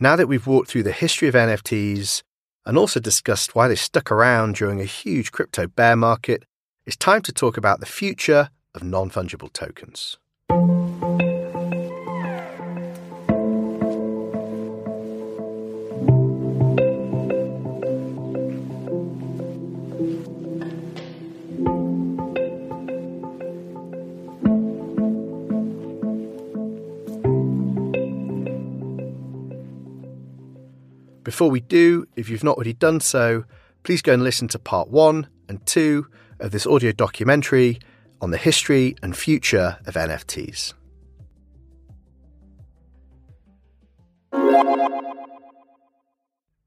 Now that we've walked through the history of NFTs and also discussed why they stuck around during a huge crypto bear market, it's time to talk about the future of non fungible tokens. Before we do, if you've not already done so, please go and listen to part one and two of this audio documentary on the history and future of NFTs.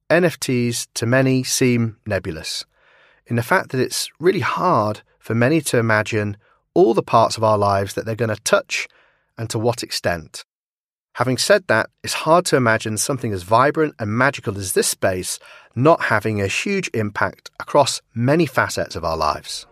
NFTs to many seem nebulous in the fact that it's really hard for many to imagine all the parts of our lives that they're going to touch and to what extent. Having said that, it's hard to imagine something as vibrant and magical as this space not having a huge impact across many facets of our lives.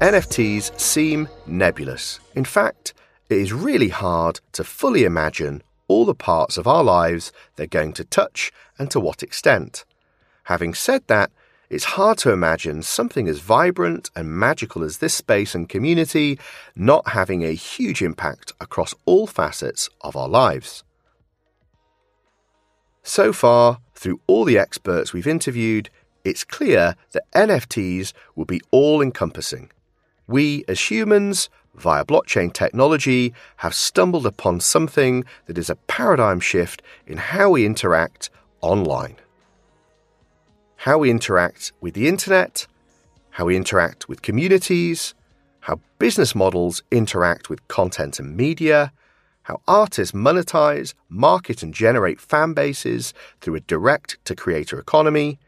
NFTs seem nebulous. In fact, it is really hard to fully imagine all the parts of our lives they're going to touch and to what extent. Having said that, it's hard to imagine something as vibrant and magical as this space and community not having a huge impact across all facets of our lives. So far, through all the experts we've interviewed, it's clear that NFTs will be all encompassing. We, as humans, via blockchain technology, have stumbled upon something that is a paradigm shift in how we interact online. How we interact with the internet, how we interact with communities, how business models interact with content and media, how artists monetize, market, and generate fan bases through a direct to creator economy,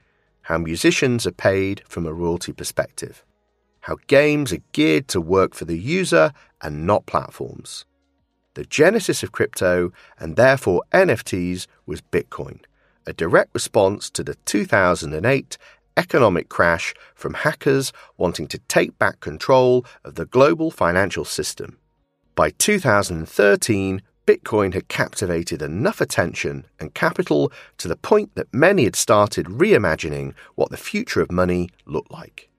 how musicians are paid from a royalty perspective how games are geared to work for the user and not platforms. The genesis of crypto, and therefore NFTs, was Bitcoin, a direct response to the 2008 economic crash from hackers wanting to take back control of the global financial system. By 2013, Bitcoin had captivated enough attention and capital to the point that many had started reimagining what the future of money looked like.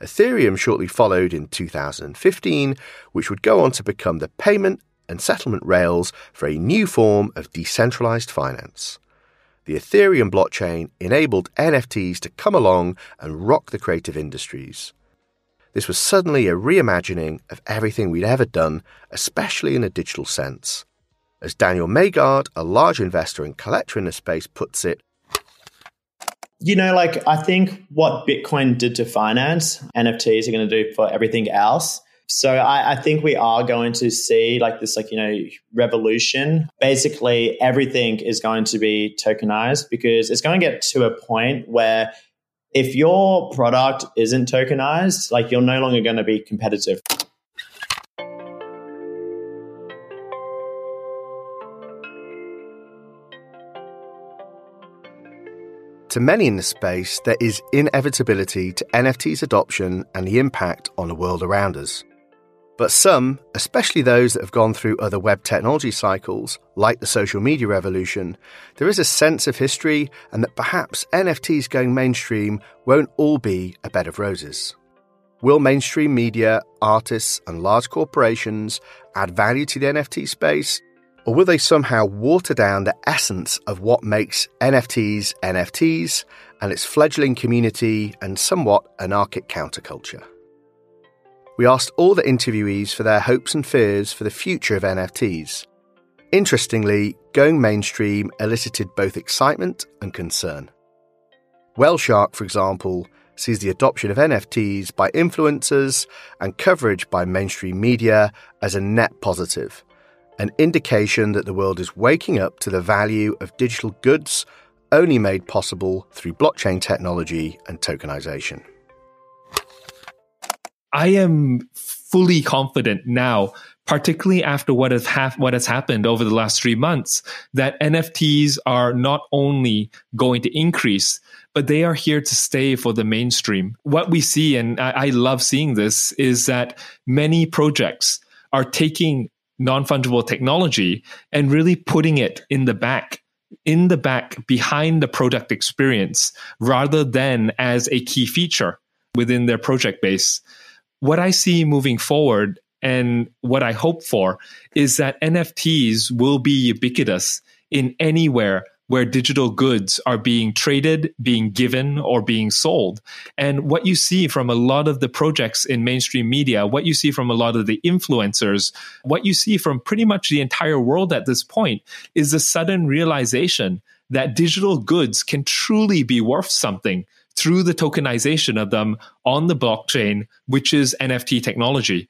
Ethereum shortly followed in 2015, which would go on to become the payment and settlement rails for a new form of decentralized finance. The Ethereum blockchain enabled NFTs to come along and rock the creative industries. This was suddenly a reimagining of everything we'd ever done, especially in a digital sense. As Daniel Maegaard, a large investor and collector in the space, puts it, you know, like I think what Bitcoin did to finance, NFTs are going to do for everything else. So I, I, think we are going to see like this, like, you know, revolution. Basically, everything is going to be tokenized because it's going to get to a point where if your product isn't tokenized, like you're no longer going to be competitive. To many in the space, there is inevitability to NFT's adoption and the impact on the world around us. But some, especially those that have gone through other web technology cycles, like the social media revolution, there is a sense of history and that perhaps NFTs going mainstream won't all be a bed of roses. Will mainstream media, artists, and large corporations add value to the NFT space? Or will they somehow water down the essence of what makes NFTs NFTs and its fledgling community and somewhat anarchic counterculture? We asked all the interviewees for their hopes and fears for the future of NFTs. Interestingly, going mainstream elicited both excitement and concern. Whale for example, sees the adoption of NFTs by influencers and coverage by mainstream media as a net positive an indication that the world is waking up to the value of digital goods only made possible through blockchain technology and tokenization. I am fully confident now particularly after what has, ha- what has happened over the last three months, that NFTs are not only going to increase, but they are here to stay for the mainstream. What we see, and I, I love seeing this, is that many projects are taking non fungible technology and really putting it in the back in the back behind the product experience rather than as a key feature within their project base. What I see moving forward and what I hope for is that NFTs will be ubiquitous in anywhere where digital goods are being traded, being given, or being sold. And what you see from a lot of the projects in mainstream media, what you see from a lot of the influencers, what you see from pretty much the entire world at this point is the sudden realization that digital goods can truly be worth something through the tokenization of them on the blockchain, which is NFT technology.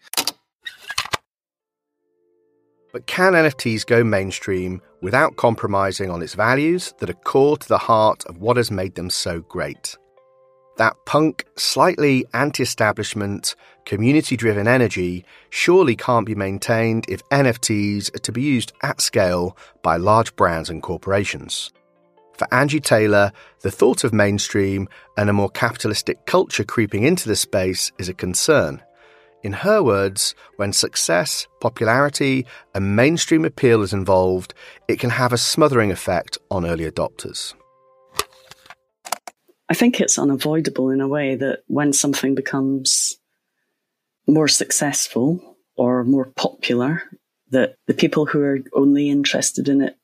But can NFTs go mainstream without compromising on its values that are core to the heart of what has made them so great? That punk, slightly anti establishment, community driven energy surely can't be maintained if NFTs are to be used at scale by large brands and corporations. For Angie Taylor, the thought of mainstream and a more capitalistic culture creeping into the space is a concern. In her words, when success, popularity, and mainstream appeal is involved, it can have a smothering effect on early adopters. I think it's unavoidable in a way that when something becomes more successful or more popular, that the people who are only interested in it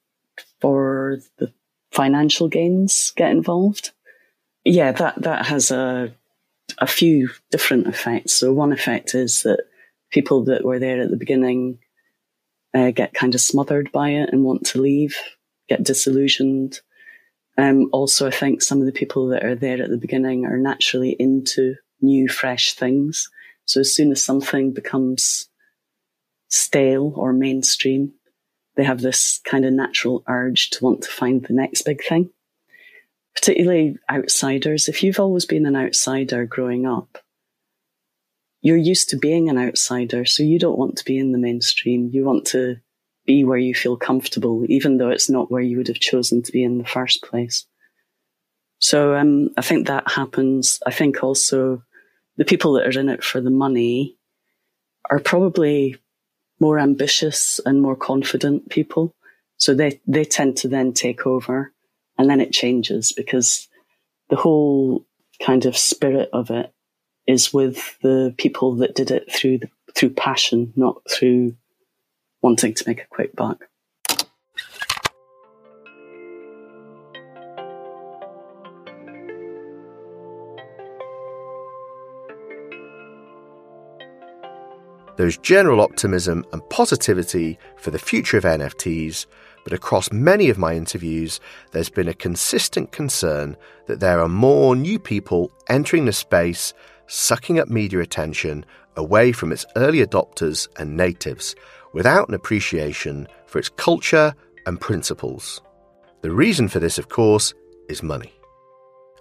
for the financial gains get involved. Yeah, that, that has a a few different effects. So one effect is that people that were there at the beginning uh, get kind of smothered by it and want to leave, get disillusioned. Um, also, I think some of the people that are there at the beginning are naturally into new, fresh things. So as soon as something becomes stale or mainstream, they have this kind of natural urge to want to find the next big thing particularly outsiders, if you've always been an outsider growing up, you're used to being an outsider, so you don't want to be in the mainstream. You want to be where you feel comfortable, even though it's not where you would have chosen to be in the first place. So um, I think that happens. I think also the people that are in it for the money are probably more ambitious and more confident people. So they, they tend to then take over and then it changes because the whole kind of spirit of it is with the people that did it through the, through passion, not through wanting to make a quick buck. There's general optimism and positivity for the future of NFTs, but across many of my interviews, there's been a consistent concern that there are more new people entering the space, sucking up media attention away from its early adopters and natives, without an appreciation for its culture and principles. The reason for this, of course, is money.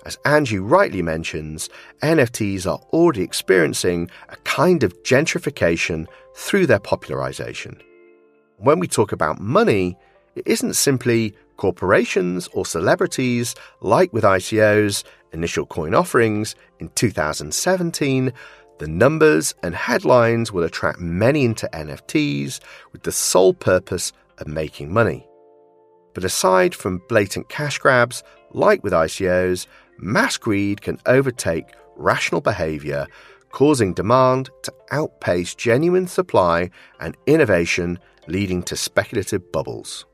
As Angie rightly mentions, NFTs are already experiencing a kind of gentrification through their popularization. When we talk about money, it isn't simply corporations or celebrities like with ICO's initial coin offerings in 2017. The numbers and headlines will attract many into NFTs with the sole purpose of making money. But aside from blatant cash grabs, like with ICOs, mass greed can overtake rational behavior, causing demand to outpace genuine supply and innovation, leading to speculative bubbles.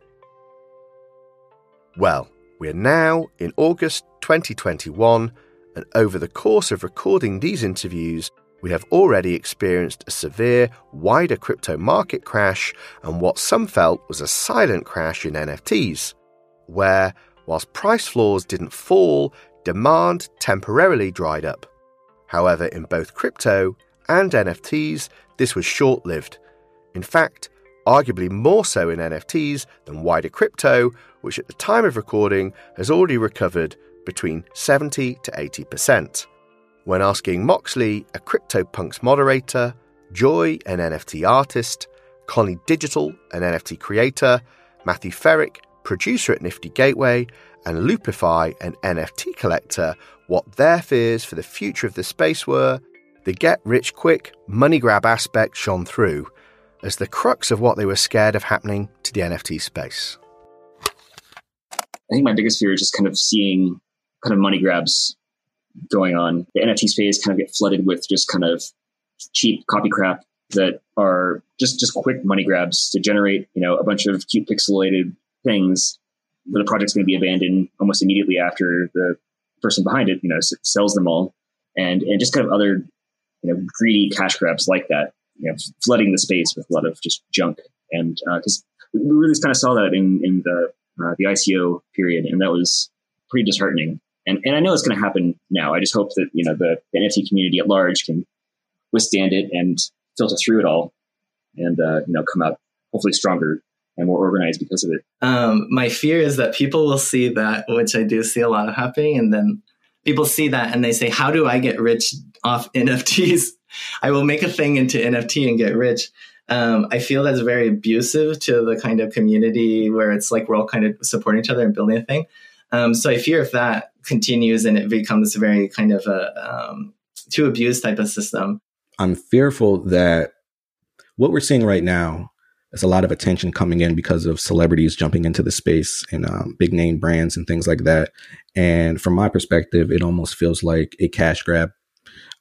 Well, we're now in August 2021, and over the course of recording these interviews, we have already experienced a severe, wider crypto market crash and what some felt was a silent crash in NFTs, where, whilst price floors didn't fall, demand temporarily dried up. However, in both crypto and NFTs, this was short lived. In fact, arguably more so in NFTs than wider crypto, which at the time of recording has already recovered between 70 to 80%. When asking Moxley, a CryptoPunks moderator, Joy, an NFT artist, Connie Digital, an NFT creator, Matthew Ferrick, producer at Nifty Gateway, and Loopify, an NFT collector, what their fears for the future of the space were, the get rich quick, money grab aspect shone through as the crux of what they were scared of happening to the NFT space. I think my biggest fear is just kind of seeing kind of money grabs going on. The NFT space kind of get flooded with just kind of cheap copy crap that are just just quick money grabs to generate you know a bunch of cute pixelated things. The project's going to be abandoned almost immediately after the person behind it you know sells them all, and and just kind of other you know greedy cash grabs like that. You know, flooding the space with a lot of just junk, and because uh, we really kind of saw that in in the uh, the ICO period, and that was pretty disheartening. And and I know it's going to happen now. I just hope that you know the, the NFT community at large can withstand it and filter through it all, and uh, you know come out hopefully stronger and more organized because of it. Um, my fear is that people will see that, which I do see a lot of happening, and then people see that and they say, "How do I get rich off NFTs? I will make a thing into NFT and get rich." Um, I feel that's very abusive to the kind of community where it's like we're all kind of supporting each other and building a thing. Um, so I fear if that continues and it becomes very kind of a um, too abused type of system. I'm fearful that what we're seeing right now is a lot of attention coming in because of celebrities jumping into the space and um, big name brands and things like that. And from my perspective, it almost feels like a cash grab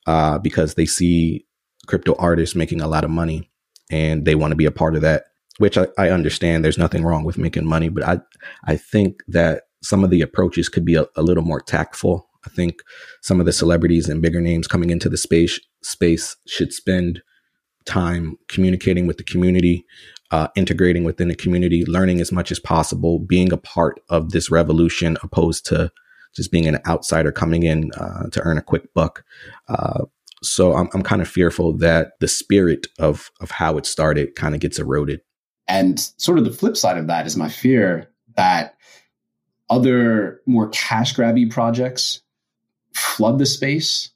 uh, because they see crypto artists making a lot of money and they want to be a part of that, which I, I, understand there's nothing wrong with making money, but I, I think that some of the approaches could be a, a little more tactful. I think some of the celebrities and bigger names coming into the space space should spend time communicating with the community, uh, integrating within the community, learning as much as possible, being a part of this revolution, opposed to just being an outsider coming in uh, to earn a quick buck. Uh, so I'm, I'm kind of fearful that the spirit of of how it started kind of gets eroded. And sort of the flip side of that is my fear that other more cash grabby projects flood the space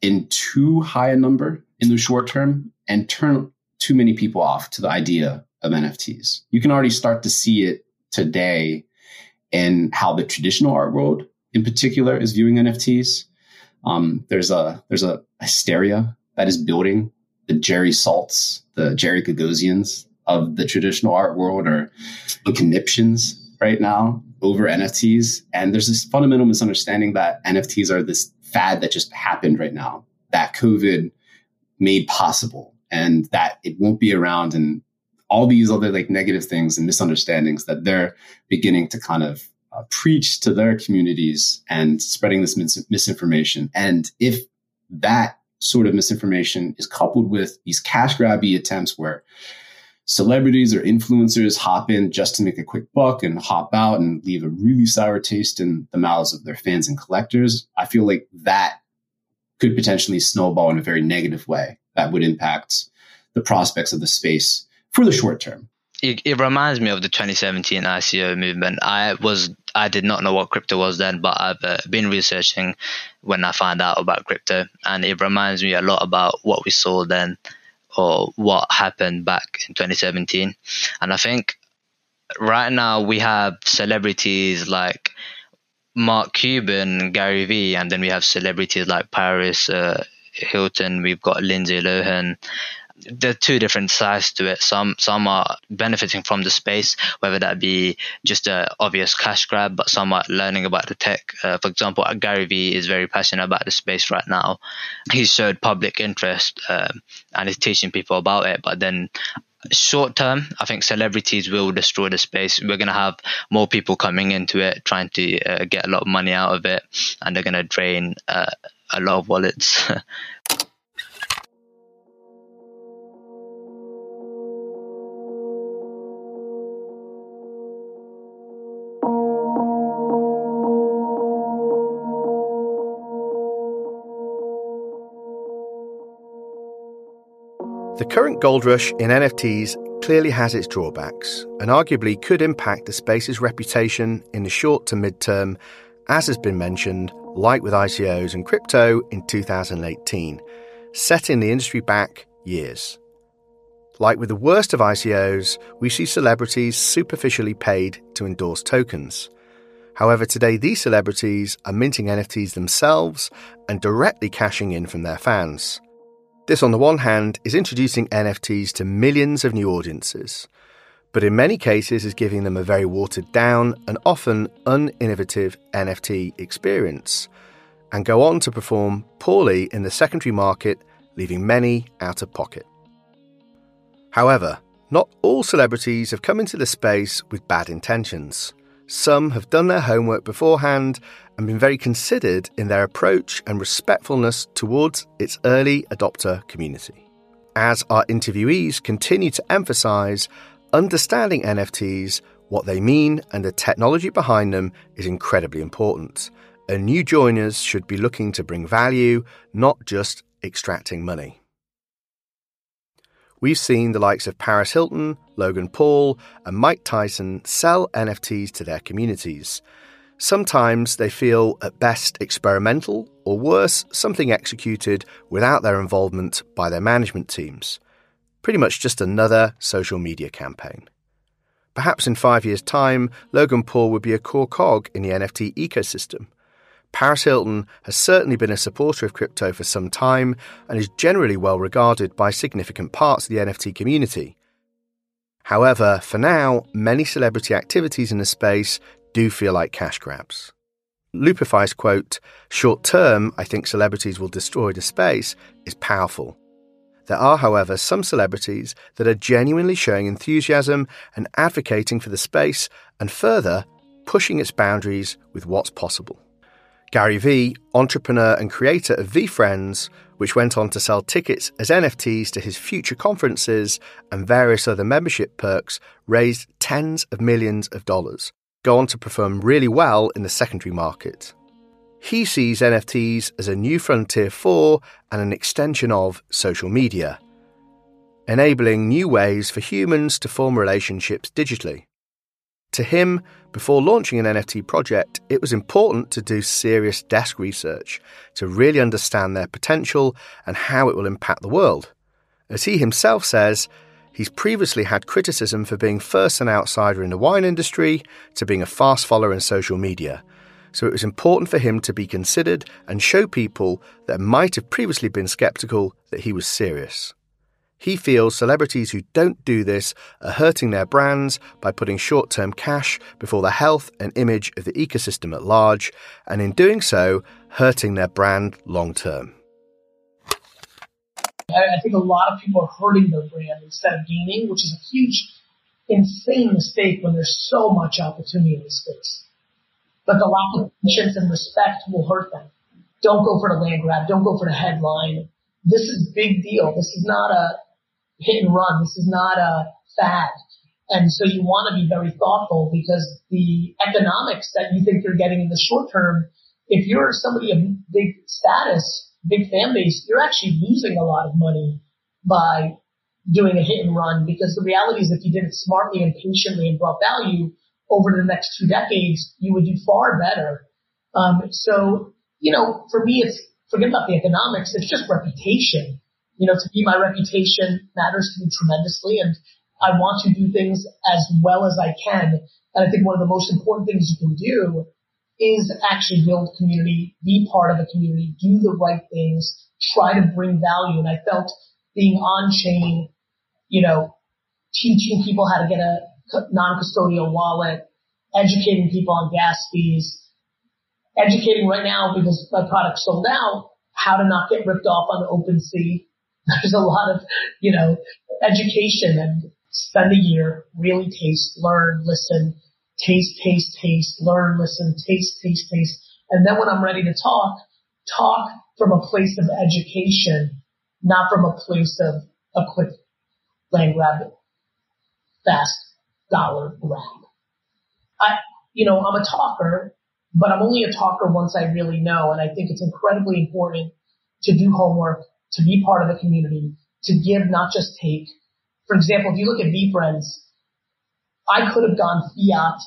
in too high a number in the short term and turn too many people off to the idea of NFTs. You can already start to see it today in how the traditional art world in particular is viewing NFTs. Um, there's a there's a hysteria that is building. The Jerry Saltz, the Jerry Gagosians of the traditional art world are the conniptions right now over NFTs. And there's this fundamental misunderstanding that NFTs are this fad that just happened right now that COVID made possible and that it won't be around and all these other like negative things and misunderstandings that they're beginning to kind of uh, preach to their communities and spreading this mis- misinformation. And if that sort of misinformation is coupled with these cash grabby attempts where celebrities or influencers hop in just to make a quick buck and hop out and leave a really sour taste in the mouths of their fans and collectors, I feel like that could potentially snowball in a very negative way that would impact the prospects of the space for the short term. It, it, reminds me of the 2017 ICO movement. I was I did not know what crypto was then, but I've uh, been researching when I found out about crypto, and it reminds me a lot about what we saw then or what happened back in 2017. And I think right now we have celebrities like Mark Cuban, Gary Vee, and then we have celebrities like Paris uh, Hilton. We've got Lindsay Lohan, there are two different sides to it. Some some are benefiting from the space, whether that be just a obvious cash grab, but some are learning about the tech. Uh, for example, Gary Vee is very passionate about the space right now. He showed public interest um, and is teaching people about it. But then short term, I think celebrities will destroy the space. We're going to have more people coming into it, trying to uh, get a lot of money out of it, and they're going to drain uh, a lot of wallets. current gold rush in NFTs clearly has its drawbacks and arguably could impact the space's reputation in the short to mid term, as has been mentioned, like with ICOs and crypto in 2018, setting the industry back years. Like with the worst of ICOs, we see celebrities superficially paid to endorse tokens. However, today these celebrities are minting NFTs themselves and directly cashing in from their fans. This, on the one hand, is introducing NFTs to millions of new audiences, but in many cases is giving them a very watered down and often uninnovative NFT experience, and go on to perform poorly in the secondary market, leaving many out of pocket. However, not all celebrities have come into the space with bad intentions. Some have done their homework beforehand and been very considered in their approach and respectfulness towards its early adopter community. As our interviewees continue to emphasize, understanding NFTs, what they mean, and the technology behind them is incredibly important. And new joiners should be looking to bring value, not just extracting money. We've seen the likes of Paris Hilton, Logan Paul, and Mike Tyson sell NFTs to their communities. Sometimes they feel at best experimental, or worse, something executed without their involvement by their management teams. Pretty much just another social media campaign. Perhaps in five years' time, Logan Paul would be a core cog in the NFT ecosystem. Paris Hilton has certainly been a supporter of crypto for some time and is generally well regarded by significant parts of the NFT community. However, for now, many celebrity activities in the space do feel like cash grabs. Loopify's quote, short term, I think celebrities will destroy the space, is powerful. There are, however, some celebrities that are genuinely showing enthusiasm and advocating for the space and further pushing its boundaries with what's possible. Gary Vee, entrepreneur and creator of VeeFriends, which went on to sell tickets as NFTs to his future conferences and various other membership perks, raised tens of millions of dollars, go on to perform really well in the secondary market. He sees NFTs as a new frontier for and an extension of social media, enabling new ways for humans to form relationships digitally. To him, before launching an NFT project, it was important to do serious desk research to really understand their potential and how it will impact the world. As he himself says, he's previously had criticism for being first an outsider in the wine industry to being a fast follower in social media. So it was important for him to be considered and show people that might have previously been skeptical that he was serious. He feels celebrities who don't do this are hurting their brands by putting short term cash before the health and image of the ecosystem at large, and in doing so, hurting their brand long term. I think a lot of people are hurting their brand instead of gaining, which is a huge, insane mistake when there's so much opportunity in the space. But the lack of patience and respect will hurt them. Don't go for the land grab. Don't go for the headline. This is big deal. This is not a hit and run. This is not a fad. And so you want to be very thoughtful because the economics that you think you're getting in the short term, if you're somebody of big status, big fan base, you're actually losing a lot of money by doing a hit and run because the reality is if you did it smartly and patiently and brought value over the next two decades, you would do far better. Um, so, you know, for me, it's forget about the economics. It's just reputation you know, to me, my reputation matters to me tremendously and I want to do things as well as I can. And I think one of the most important things you can do is actually build community, be part of a community, do the right things, try to bring value. And I felt being on chain, you know, teaching people how to get a non-custodial wallet, educating people on gas fees, educating right now because my product sold out, how to not get ripped off on OpenSea, there's a lot of, you know, education and spend a year, really taste, learn, listen, taste, taste, taste, learn, listen, taste, taste, taste. And then when I'm ready to talk, talk from a place of education, not from a place of a quick land grab, fast dollar grab. I, you know, I'm a talker, but I'm only a talker once I really know. And I think it's incredibly important to do homework, to be part of the community, to give, not just take. For example, if you look at VeeFriends, I could have gone fiat.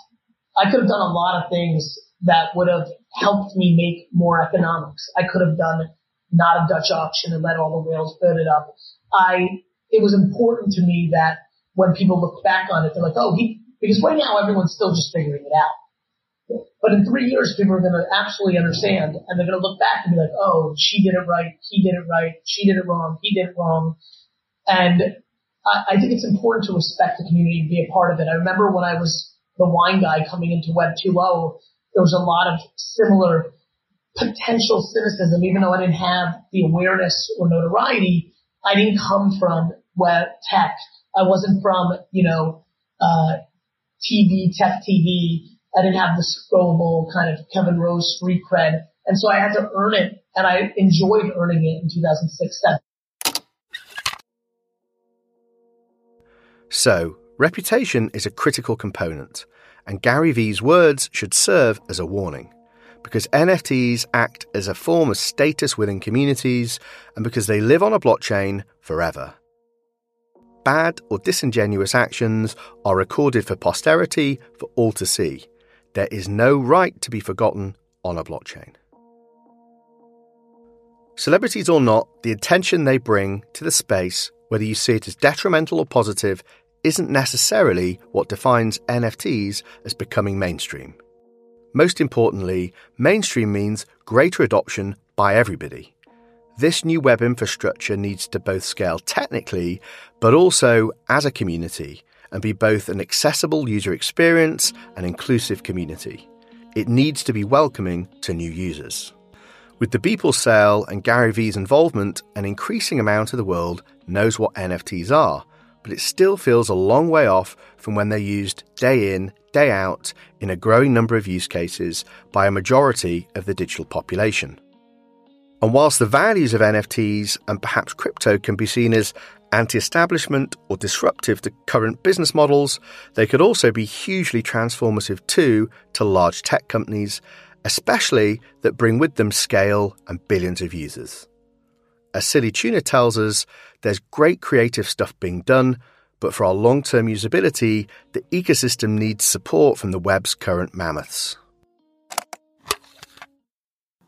I could have done a lot of things that would have helped me make more economics. I could have done not a Dutch auction and let all the whales build it up. I it was important to me that when people look back on it, they're like, oh, he, because right now everyone's still just figuring it out. But in three years, people are going to absolutely understand and they're going to look back and be like, oh, she did it right. He did it right. She did it wrong. He did it wrong. And I, I think it's important to respect the community and be a part of it. I remember when I was the wine guy coming into Web 2.0, there was a lot of similar potential cynicism, even though I didn't have the awareness or notoriety. I didn't come from web tech. I wasn't from, you know, uh, TV, tech TV. I didn't have the scrollable kind of Kevin Rose street cred. And so I had to earn it and I enjoyed earning it in 2006. So, reputation is a critical component, and Gary Vee's words should serve as a warning. Because NFTs act as a form of status within communities and because they live on a blockchain forever. Bad or disingenuous actions are recorded for posterity for all to see. There is no right to be forgotten on a blockchain. Celebrities or not, the attention they bring to the space, whether you see it as detrimental or positive, isn't necessarily what defines NFTs as becoming mainstream. Most importantly, mainstream means greater adoption by everybody. This new web infrastructure needs to both scale technically, but also as a community, and be both an accessible user experience and inclusive community. It needs to be welcoming to new users. With the Beeple sale and Gary Vee's involvement, an increasing amount of the world knows what NFTs are, but it still feels a long way off from when they're used day in, day out in a growing number of use cases by a majority of the digital population. And whilst the values of NFTs and perhaps crypto can be seen as anti establishment or disruptive to current business models, they could also be hugely transformative too to large tech companies, especially that bring with them scale and billions of users. As Silly Tuna tells us, there's great creative stuff being done, but for our long term usability, the ecosystem needs support from the web's current mammoths.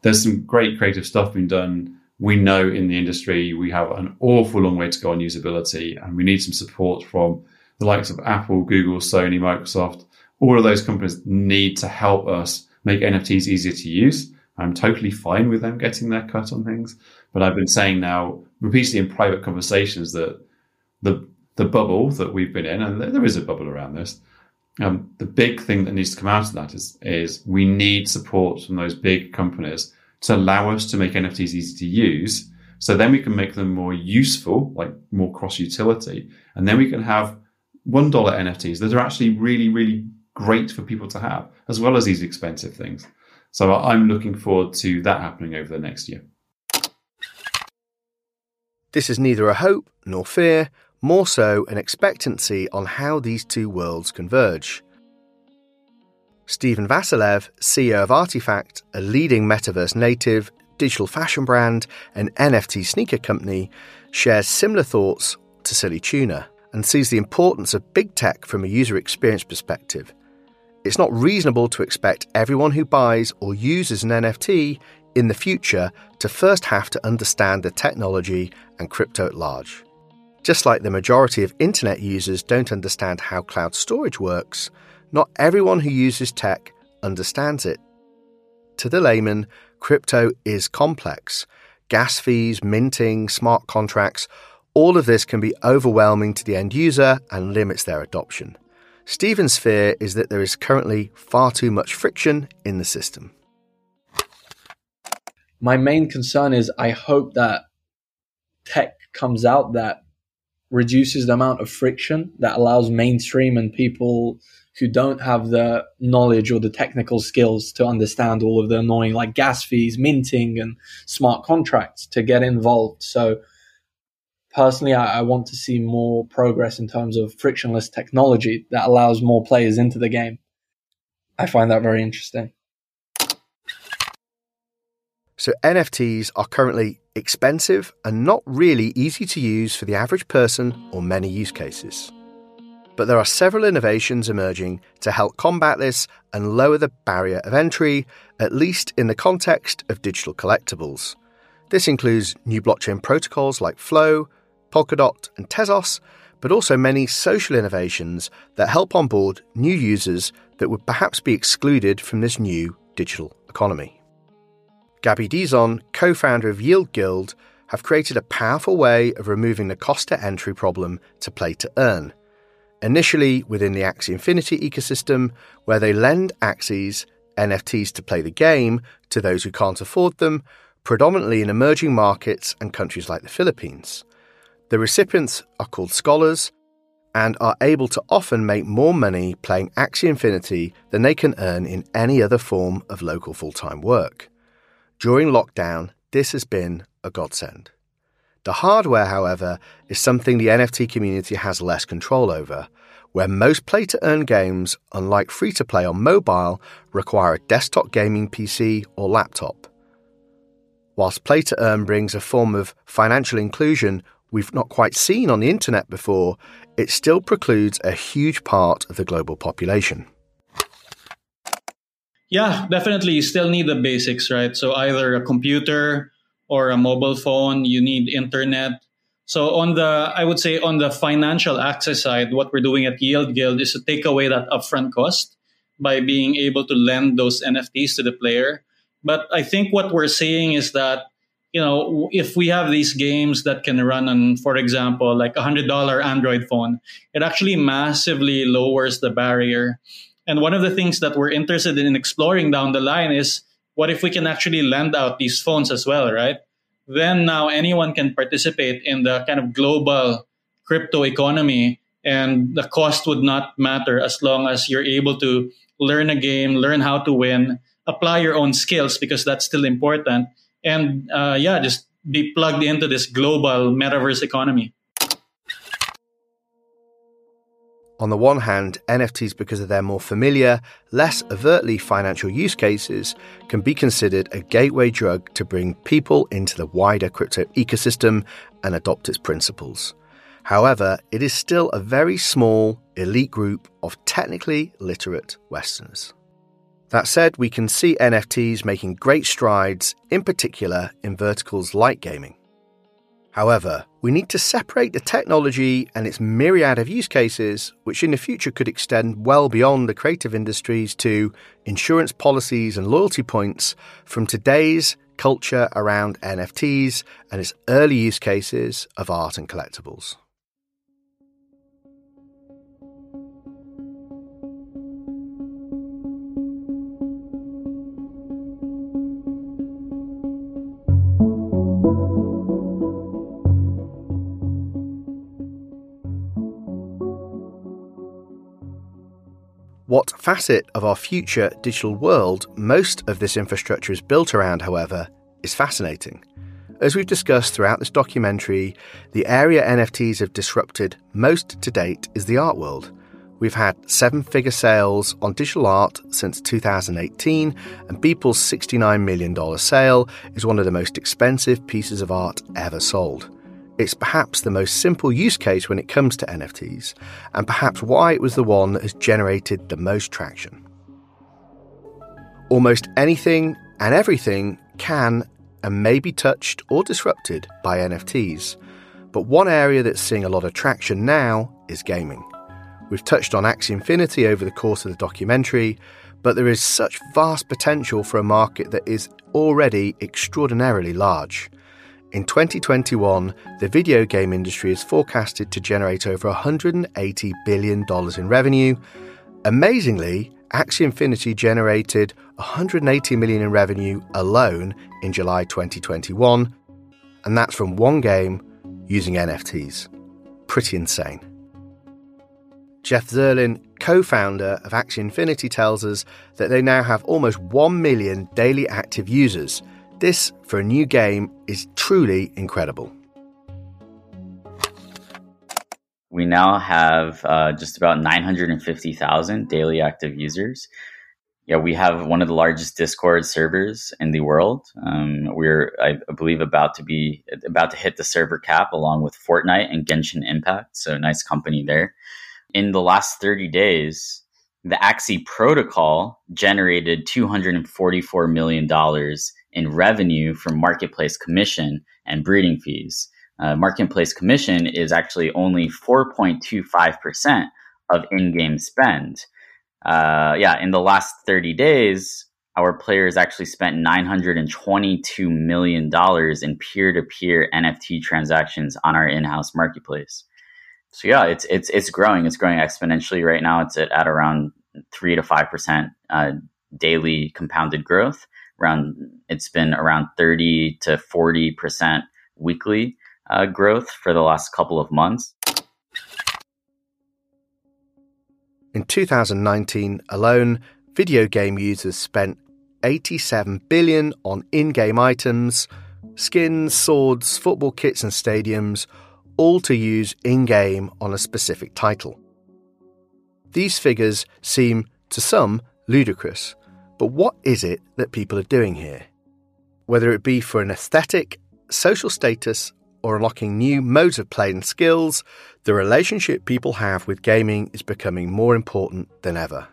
There's some great creative stuff being done. We know in the industry we have an awful long way to go on usability, and we need some support from the likes of Apple, Google, Sony, Microsoft. All of those companies need to help us make NFTs easier to use. I'm totally fine with them getting their cut on things. But I've been saying now repeatedly in private conversations that the the bubble that we've been in, and there is a bubble around this. Um, the big thing that needs to come out of that is is we need support from those big companies to allow us to make NFTs easy to use. So then we can make them more useful, like more cross utility, and then we can have one dollar NFTs that are actually really, really great for people to have, as well as these expensive things. So I'm looking forward to that happening over the next year. This is neither a hope nor fear, more so an expectancy on how these two worlds converge. Stephen Vasilev, CEO of RTFKT, a leading metaverse native, digital fashion brand, and NFT sneaker company, shares similar thoughts to Silly Tuna and sees the importance of big tech from a user experience perspective. It's not reasonable to expect everyone who buys or uses an NFT in the future to first have to understand the technology and crypto at large. Just like the majority of internet users don't understand how cloud storage works, not everyone who uses tech understands it. To the layman, crypto is complex. Gas fees, minting, smart contracts, all of this can be overwhelming to the end user and limits their adoption. Stephen's fear is that there is currently far too much friction in the system my main concern is I hope that tech comes out that reduces the amount of friction that allows mainstream and people who don't have the knowledge or the technical skills to understand all of the annoying like gas fees, minting and smart contracts to get involved. So personally, I, I want to see more progress in terms of frictionless technology that allows more players into the game. I find that very interesting. So NFTs are currently expensive and not really easy to use for the average person or many use cases. But there are several innovations emerging to help combat this and lower the barrier of entry, at least in the context of digital collectibles. This includes new blockchain protocols like Flow, Polkadot, and Tezos, but also many social innovations that help onboard new users that would perhaps be excluded from this new digital economy. Gabby Dizon, co founder of Yield Guild, have created a powerful way of removing the cost to entry problem to play to earn. Initially within the Axie Infinity ecosystem, where they lend Axies, NFTs to play the game, to those who can't afford them, predominantly in emerging markets and countries like the Philippines. The recipients are called scholars and are able to often make more money playing Axie Infinity than they can earn in any other form of local full time work. During lockdown, this has been a godsend. The hardware, however, is something the NFT community has less control over, where most play to earn games, unlike free to play on mobile, require a desktop gaming PC or laptop. Whilst play to earn brings a form of financial inclusion we've not quite seen on the internet before, it still precludes a huge part of the global population. Yeah, definitely. You still need the basics, right? So either a computer or a mobile phone, you need internet. So on the, I would say on the financial access side, what we're doing at Yield Guild is to take away that upfront cost by being able to lend those NFTs to the player. But I think what we're seeing is that you know, if we have these games that can run on, for example, like a hundred dollar Android phone, it actually massively lowers the barrier. And one of the things that we're interested in exploring down the line is what if we can actually lend out these phones as well, right? Then now anyone can participate in the kind of global crypto economy and the cost would not matter as long as you're able to learn a game, learn how to win, apply your own skills because that's still important and uh, yeah, just be plugged into this global metaverse economy. On the one hand, NFTs, because of their more familiar, less overtly financial use cases, can be considered a gateway drug to bring people into the wider crypto ecosystem and adopt its principles. However, it is still a very small, elite group of technically literate Westerners. That said, we can see NFTs making great strides, in particular in verticals like gaming. However, we need to separate the technology and its myriad of use cases, which in the future could extend well beyond the creative industries to insurance policies and loyalty points, from today's culture around NFTs and its early use cases of art and collectibles. What facet of our future digital world most of this infrastructure is built around, however, is fascinating. As we've discussed throughout this documentary, the area NFTs have disrupted most to date is the art world. We've had seven figure sales on digital art since 2018, and Beeple's $69 million sale is one of the most expensive pieces of art ever sold. It's perhaps the most simple use case when it comes to NFTs, and perhaps why it was the one that has generated the most traction. Almost anything and everything can and may be touched or disrupted by NFTs, but one area that's seeing a lot of traction now is gaming. We've touched on Axie Infinity over the course of the documentary, but there is such vast potential for a market that is already extraordinarily large. In 2021, the video game industry is forecasted to generate over $180 billion in revenue. Amazingly, Axie Infinity generated 180 million in revenue alone in July 2021, and that's from one game using NFTs. Pretty insane. Jeff Zirlin, co founder of Axie Infinity, tells us that they now have almost 1 million daily active users this, for a new game, is truly incredible. We now have uh, just about 950,000 daily active users. Yeah, we have one of the largest Discord servers in the world. Um, we're, I believe, about to be about to hit the server cap along with Fortnite and Genshin Impact. So nice company there. In the last 30 days, the Axie protocol generated $244 million in revenue from marketplace commission and breeding fees, uh, marketplace commission is actually only 4.25% of in-game spend. Uh, yeah, in the last 30 days, our players actually spent $922 million in peer-to-peer NFT transactions on our in-house marketplace. So yeah, it's it's it's growing. It's growing exponentially right now. It's at, at around three to five percent uh, daily compounded growth. Around it's been around thirty to forty percent weekly uh, growth for the last couple of months. In 2019 alone, video game users spent 87 billion on in-game items, skins, swords, football kits and stadiums, all to use in-game on a specific title. These figures seem to some ludicrous, but what is it that people are doing here? Whether it be for an aesthetic, social status, or unlocking new modes of play and skills, the relationship people have with gaming is becoming more important than ever.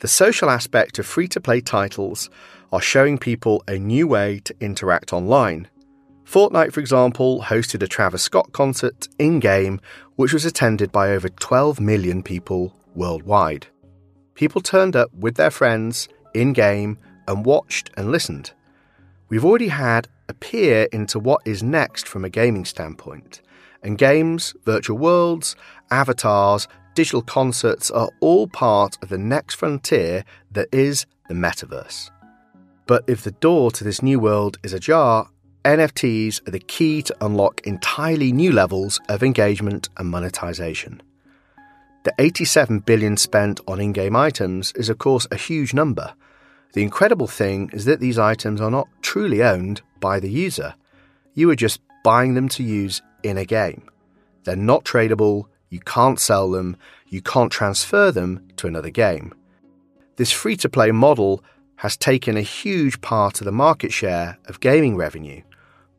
The social aspect of free to play titles are showing people a new way to interact online. Fortnite, for example, hosted a Travis Scott concert in game, which was attended by over 12 million people worldwide. People turned up with their friends in game and watched and listened. We've already had a peer into what is next from a gaming standpoint, and games, virtual worlds, avatars, digital concerts are all part of the next frontier that is the metaverse. But if the door to this new world is ajar, NFTs are the key to unlock entirely new levels of engagement and monetization. The 87 billion spent on in-game items is of course a huge number. The incredible thing is that these items are not truly owned by the user. You are just buying them to use in a game. They're not tradable, you can't sell them, you can't transfer them to another game. This free to play model has taken a huge part of the market share of gaming revenue.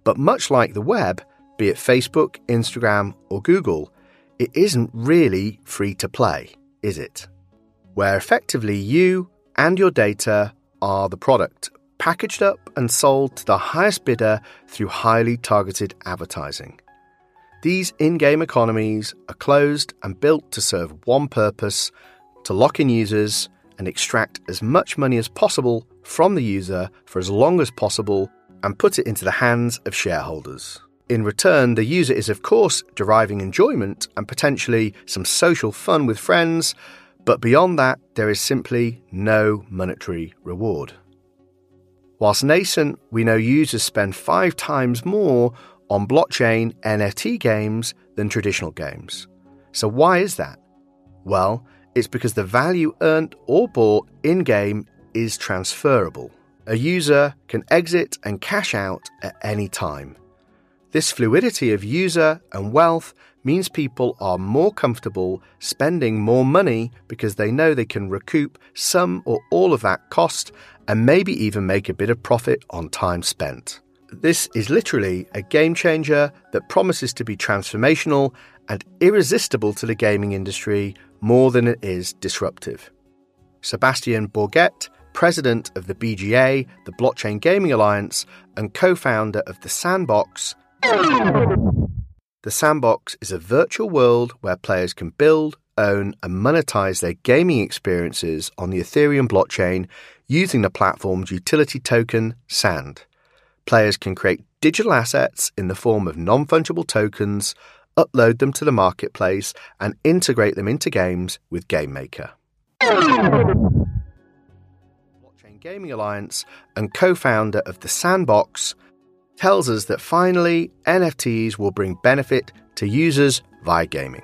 But much like the web, be it Facebook, Instagram, or Google, it isn't really free to play, is it? Where effectively you and your data are the product, packaged up and sold to the highest bidder through highly targeted advertising. These in game economies are closed and built to serve one purpose to lock in users and extract as much money as possible from the user for as long as possible and put it into the hands of shareholders. In return, the user is, of course, deriving enjoyment and potentially some social fun with friends, but beyond that, there is simply no monetary reward. Whilst nascent, we know users spend five times more on blockchain NFT games than traditional games. So, why is that? Well, it's because the value earned or bought in game is transferable. A user can exit and cash out at any time. This fluidity of user and wealth means people are more comfortable spending more money because they know they can recoup some or all of that cost and maybe even make a bit of profit on time spent. This is literally a game changer that promises to be transformational and irresistible to the gaming industry more than it is disruptive. Sebastian Borget, president of the BGA, the Blockchain Gaming Alliance, and co founder of The Sandbox. The Sandbox is a virtual world where players can build, own, and monetize their gaming experiences on the Ethereum blockchain using the platform's utility token, SAND players can create digital assets in the form of non fungible tokens, upload them to the marketplace, and integrate them into games with GameMaker. Blockchain Gaming Alliance and co founder of The Sandbox tells us that finally NFTs will bring benefit to users via gaming.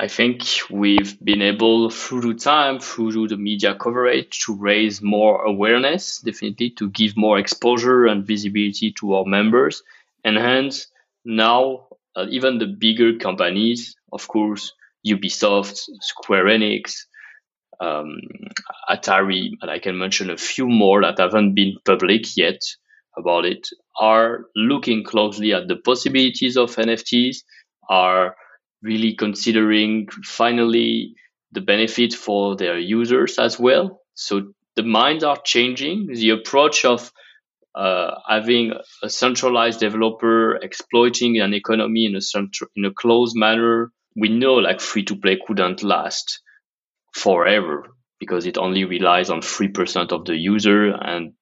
I think we've been able through time, through the media coverage, to raise more awareness, definitely to give more exposure and visibility to our members. And hence, now, uh, even the bigger companies, of course, Ubisoft, Square Enix, um, Atari, and I can mention a few more that haven't been public yet about it, are looking closely at the possibilities of NFTs, are really considering finally the benefit for their users as well. So the minds are changing. The approach of uh, having a centralized developer exploiting an economy in a central, in a closed manner, we know like free to play couldn't last forever because it only relies on 3% of the user and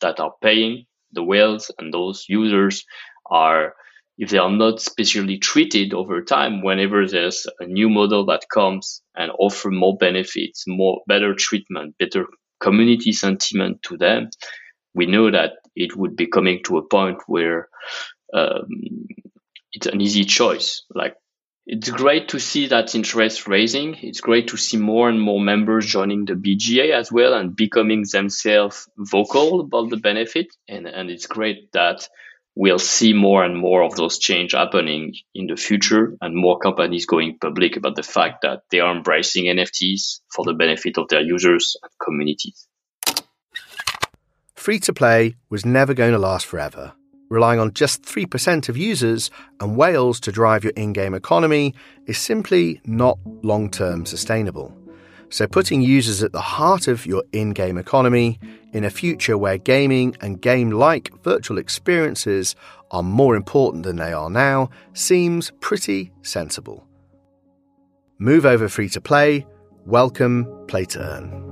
that are paying the whales and those users are if they are not specially treated over time whenever there's a new model that comes and offer more benefits more better treatment better community sentiment to them we know that it would be coming to a point where um, it's an easy choice. Like it's great to see that interest raising. It's great to see more and more members joining the BGA as well and becoming themselves vocal about the benefit. And, and it's great that we'll see more and more of those change happening in the future and more companies going public about the fact that they are embracing NFTs for the benefit of their users and communities. Free to play was never going to last forever relying on just 3% of users and whales to drive your in game economy is simply not long term sustainable. So, putting users at the heart of your in game economy in a future where gaming and game like virtual experiences are more important than they are now seems pretty sensible. Move over free to play, welcome play to earn.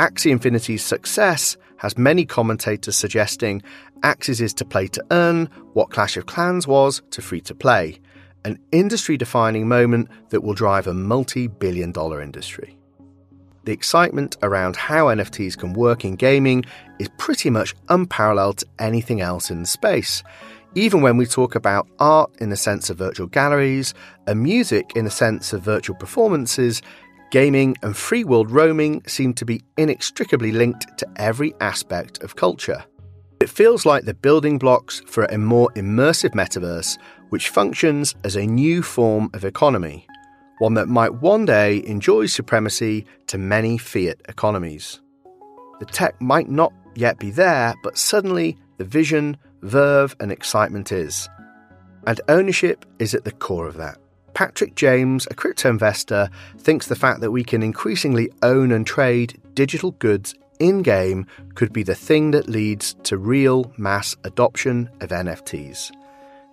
Axie Infinity's success has many commentators suggesting Axie is to play to earn what Clash of Clans was to free to play, an industry defining moment that will drive a multi billion dollar industry. The excitement around how NFTs can work in gaming is pretty much unparalleled to anything else in the space. Even when we talk about art in the sense of virtual galleries and music in the sense of virtual performances, Gaming and free world roaming seem to be inextricably linked to every aspect of culture. It feels like the building blocks for a more immersive metaverse which functions as a new form of economy, one that might one day enjoy supremacy to many fiat economies. The tech might not yet be there, but suddenly the vision, verve, and excitement is. And ownership is at the core of that. Patrick James, a crypto investor, thinks the fact that we can increasingly own and trade digital goods in game could be the thing that leads to real mass adoption of NFTs.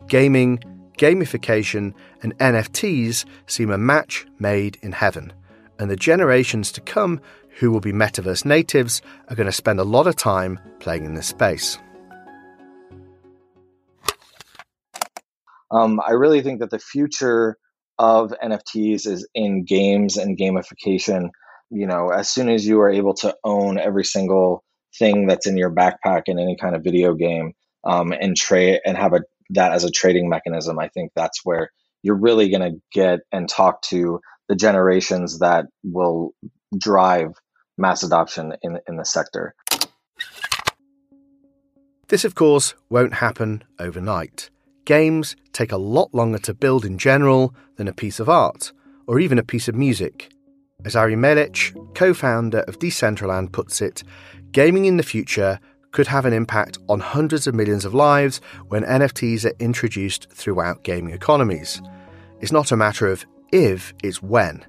Gaming, gamification, and NFTs seem a match made in heaven, and the generations to come who will be metaverse natives are going to spend a lot of time playing in this space. Um, I really think that the future of NFTs is in games and gamification. You know, as soon as you are able to own every single thing that's in your backpack in any kind of video game um, and trade and have a that as a trading mechanism, I think that's where you're really going to get and talk to the generations that will drive mass adoption in in the sector. This, of course, won't happen overnight. Games take a lot longer to build in general than a piece of art, or even a piece of music. As Ari Meilich, co founder of Decentraland, puts it, gaming in the future could have an impact on hundreds of millions of lives when NFTs are introduced throughout gaming economies. It's not a matter of if, it's when.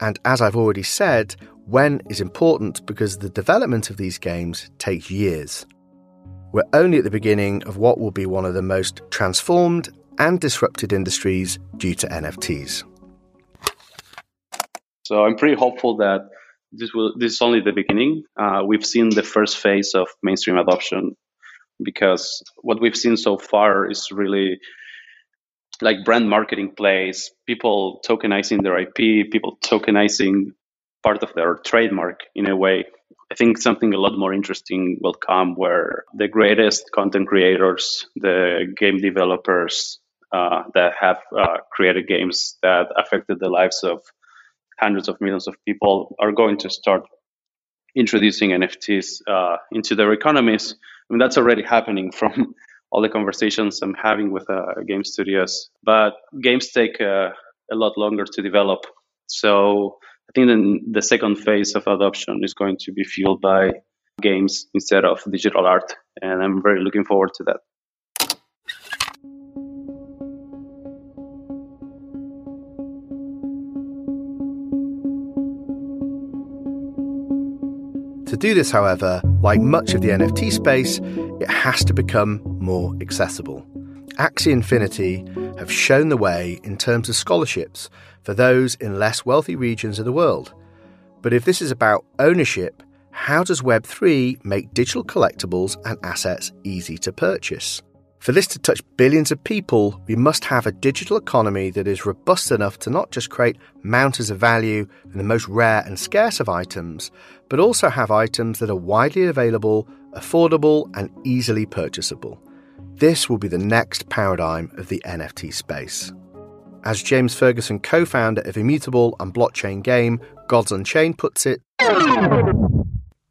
And as I've already said, when is important because the development of these games takes years. We're only at the beginning of what will be one of the most transformed and disrupted industries due to NFTs. So I'm pretty hopeful that this will this is only the beginning. Uh, we've seen the first phase of mainstream adoption because what we've seen so far is really like brand marketing plays, people tokenizing their IP, people tokenizing part of their trademark in a way I think something a lot more interesting will come where the greatest content creators, the game developers uh, that have uh, created games that affected the lives of hundreds of millions of people are going to start introducing NFTs uh, into their economies. I mean, that's already happening from all the conversations I'm having with uh, game studios. But games take uh, a lot longer to develop. So I think then the second phase of adoption is going to be fueled by games instead of digital art. And I'm very looking forward to that. To do this, however, like much of the NFT space, it has to become more accessible. Axie Infinity have shown the way in terms of scholarships for those in less wealthy regions of the world. But if this is about ownership, how does Web3 make digital collectibles and assets easy to purchase? For this to touch billions of people, we must have a digital economy that is robust enough to not just create mountains of value in the most rare and scarce of items, but also have items that are widely available, affordable, and easily purchasable. This will be the next paradigm of the NFT space. As James Ferguson, co founder of Immutable and blockchain game Gods Unchained, puts it,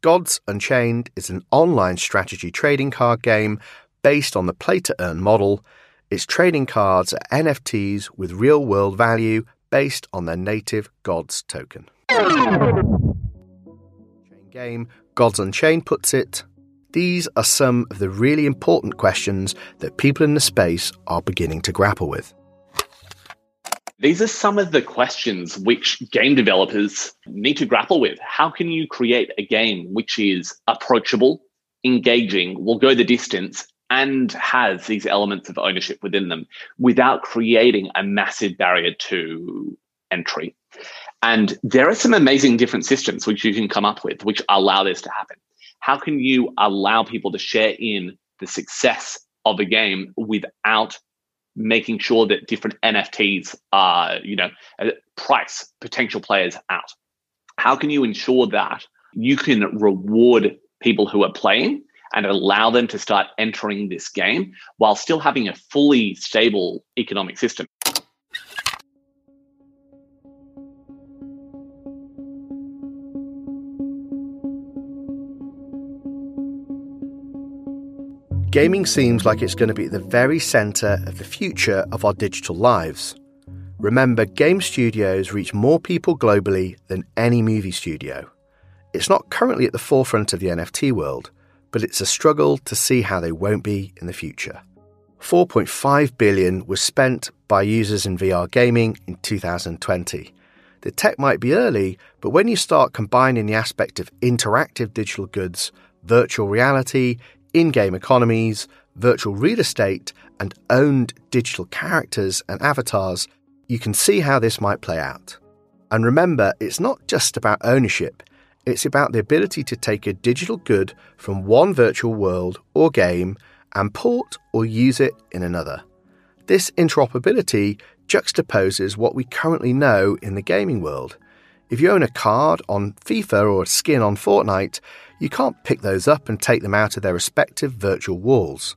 Gods Unchained is an online strategy trading card game based on the play to earn model. Its trading cards are NFTs with real world value based on their native Gods token. Game Gods Unchained puts it these are some of the really important questions that people in the space are beginning to grapple with. These are some of the questions which game developers need to grapple with. How can you create a game which is approachable, engaging, will go the distance, and has these elements of ownership within them without creating a massive barrier to entry? And there are some amazing different systems which you can come up with which allow this to happen. How can you allow people to share in the success of a game without making sure that different NFTs are, you know, uh, price potential players out? How can you ensure that you can reward people who are playing and allow them to start entering this game while still having a fully stable economic system? Gaming seems like it's going to be at the very centre of the future of our digital lives. Remember, game studios reach more people globally than any movie studio. It's not currently at the forefront of the NFT world, but it's a struggle to see how they won't be in the future. 4.5 billion was spent by users in VR gaming in 2020. The tech might be early, but when you start combining the aspect of interactive digital goods, virtual reality, in game economies, virtual real estate, and owned digital characters and avatars, you can see how this might play out. And remember, it's not just about ownership, it's about the ability to take a digital good from one virtual world or game and port or use it in another. This interoperability juxtaposes what we currently know in the gaming world. If you own a card on FIFA or a skin on Fortnite, you can't pick those up and take them out of their respective virtual walls.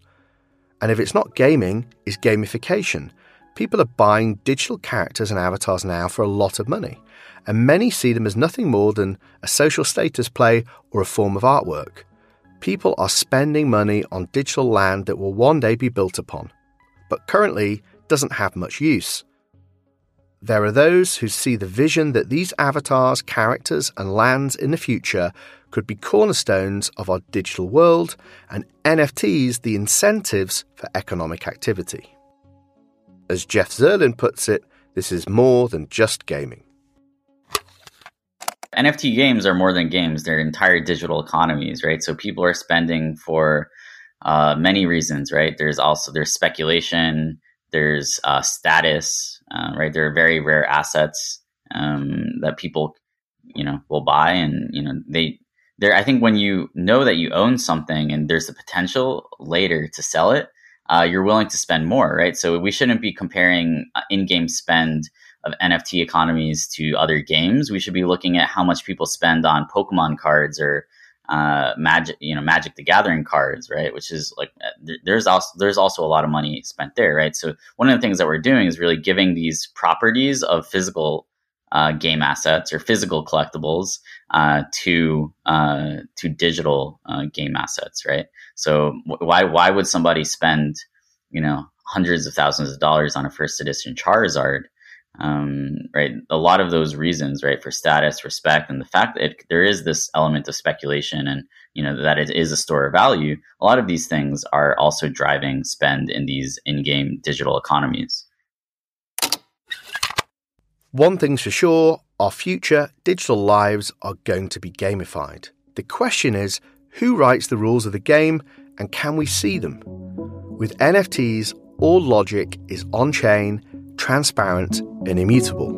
And if it's not gaming, it's gamification. People are buying digital characters and avatars now for a lot of money, and many see them as nothing more than a social status play or a form of artwork. People are spending money on digital land that will one day be built upon, but currently doesn't have much use. There are those who see the vision that these avatars, characters, and lands in the future could be cornerstones of our digital world, and NFTs the incentives for economic activity. As Jeff Zirlin puts it, this is more than just gaming. NFT games are more than games, they're entire digital economies, right? So people are spending for uh, many reasons, right? There's also there's speculation, there's uh, status, uh, right? There are very rare assets um, that people, you know, will buy, and you know they there i think when you know that you own something and there's the potential later to sell it uh, you're willing to spend more right so we shouldn't be comparing uh, in-game spend of nft economies to other games we should be looking at how much people spend on pokemon cards or uh, magic you know magic the gathering cards right which is like uh, there's also there's also a lot of money spent there right so one of the things that we're doing is really giving these properties of physical uh, game assets or physical collectibles uh, to uh, to digital uh, game assets, right? So why why would somebody spend you know hundreds of thousands of dollars on a first edition Charizard? Um, right, a lot of those reasons, right, for status, respect, and the fact that it, there is this element of speculation, and you know that it is a store of value. A lot of these things are also driving spend in these in-game digital economies. One thing's for sure our future digital lives are going to be gamified. The question is who writes the rules of the game and can we see them? With NFTs, all logic is on chain, transparent, and immutable.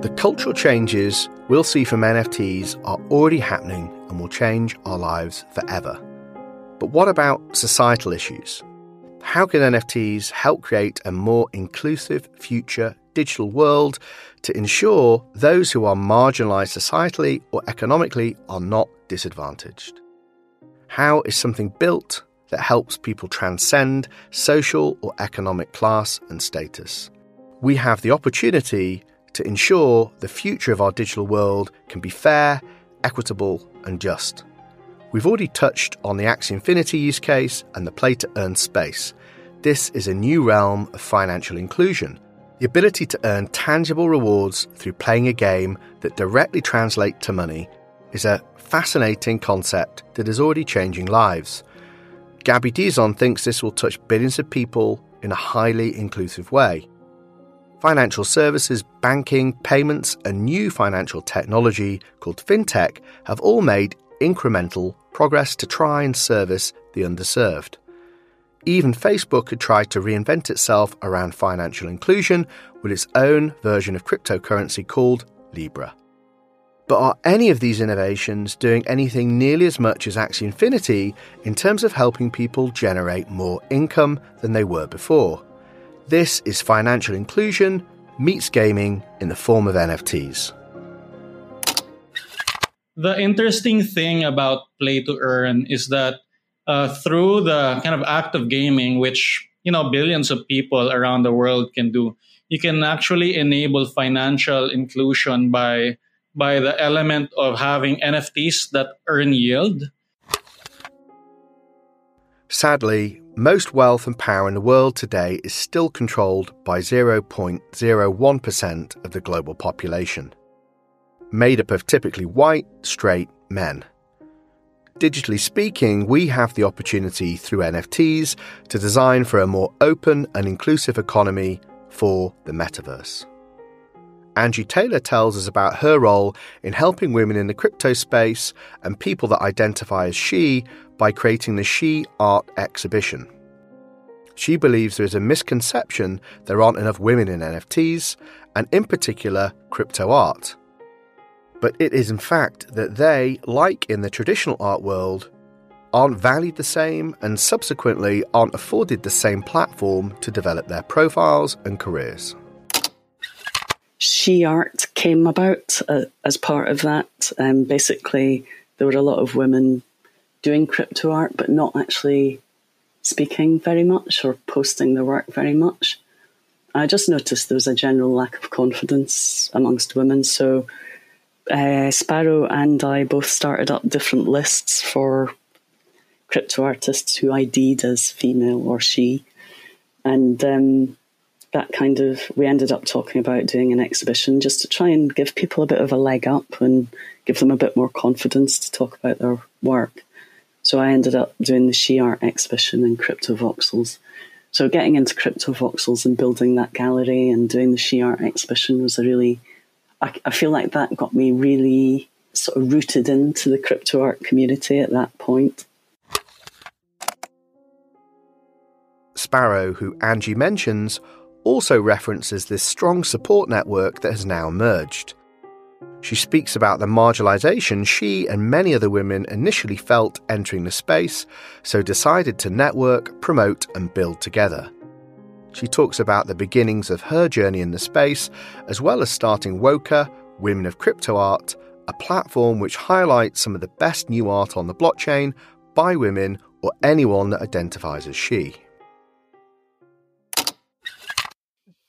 The cultural changes we'll see from NFTs are already happening and will change our lives forever. But what about societal issues? How can NFTs help create a more inclusive future digital world to ensure those who are marginalized societally or economically are not disadvantaged? How is something built that helps people transcend social or economic class and status? We have the opportunity to ensure the future of our digital world can be fair, equitable, and just. We've already touched on the Axie Infinity use case and the play to earn space. This is a new realm of financial inclusion. The ability to earn tangible rewards through playing a game that directly translate to money is a fascinating concept that is already changing lives. Gabby Dizon thinks this will touch billions of people in a highly inclusive way financial services, banking, payments, and new financial technology called fintech have all made incremental progress to try and service the underserved. Even Facebook had tried to reinvent itself around financial inclusion with its own version of cryptocurrency called Libra. But are any of these innovations doing anything nearly as much as Axie Infinity in terms of helping people generate more income than they were before? This is financial inclusion meets gaming in the form of NFTs. The interesting thing about play to earn is that uh, through the kind of act of gaming, which you know billions of people around the world can do, you can actually enable financial inclusion by by the element of having NFTs that earn yield. Sadly, most wealth and power in the world today is still controlled by 0.01% of the global population, made up of typically white, straight men. Digitally speaking, we have the opportunity through NFTs to design for a more open and inclusive economy for the metaverse. Angie Taylor tells us about her role in helping women in the crypto space and people that identify as she by creating the She Art exhibition. She believes there is a misconception there aren't enough women in NFTs, and in particular, crypto art. But it is in fact that they, like in the traditional art world, aren't valued the same and subsequently aren't afforded the same platform to develop their profiles and careers. She Art came about uh, as part of that. Um, basically, there were a lot of women doing crypto art, but not actually speaking very much or posting their work very much. I just noticed there was a general lack of confidence amongst women. So uh, Sparrow and I both started up different lists for crypto artists who ID'd as female or she. And um, that kind of, we ended up talking about doing an exhibition just to try and give people a bit of a leg up and give them a bit more confidence to talk about their work. So I ended up doing the She Art exhibition in Crypto Voxels. So getting into Crypto Voxels and building that gallery and doing the She Art exhibition was a really, I, I feel like that got me really sort of rooted into the crypto art community at that point. Sparrow, who Angie mentions, also references this strong support network that has now emerged. She speaks about the marginalisation she and many other women initially felt entering the space, so decided to network, promote, and build together. She talks about the beginnings of her journey in the space, as well as starting WOCA, Women of Crypto Art, a platform which highlights some of the best new art on the blockchain by women or anyone that identifies as she.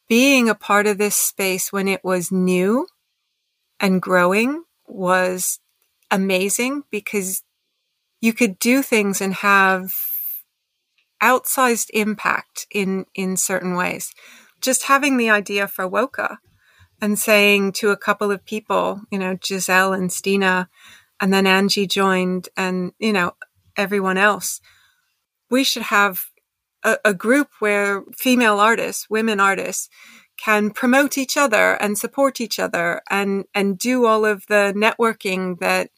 Being a part of this space when it was new and growing was amazing because you could do things and have outsized impact in in certain ways. Just having the idea for WOCA and saying to a couple of people, you know, Giselle and Stina, and then Angie joined, and, you know, everyone else, we should have a, a group where female artists, women artists, can promote each other and support each other and, and do all of the networking that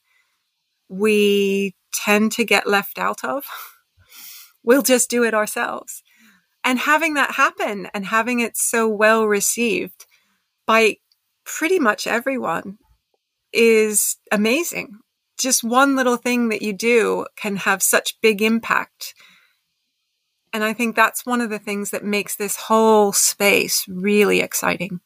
we tend to get left out of. we'll just do it ourselves. And having that happen and having it so well received by pretty much everyone is amazing. Just one little thing that you do can have such big impact. And I think that's one of the things that makes this whole space really exciting.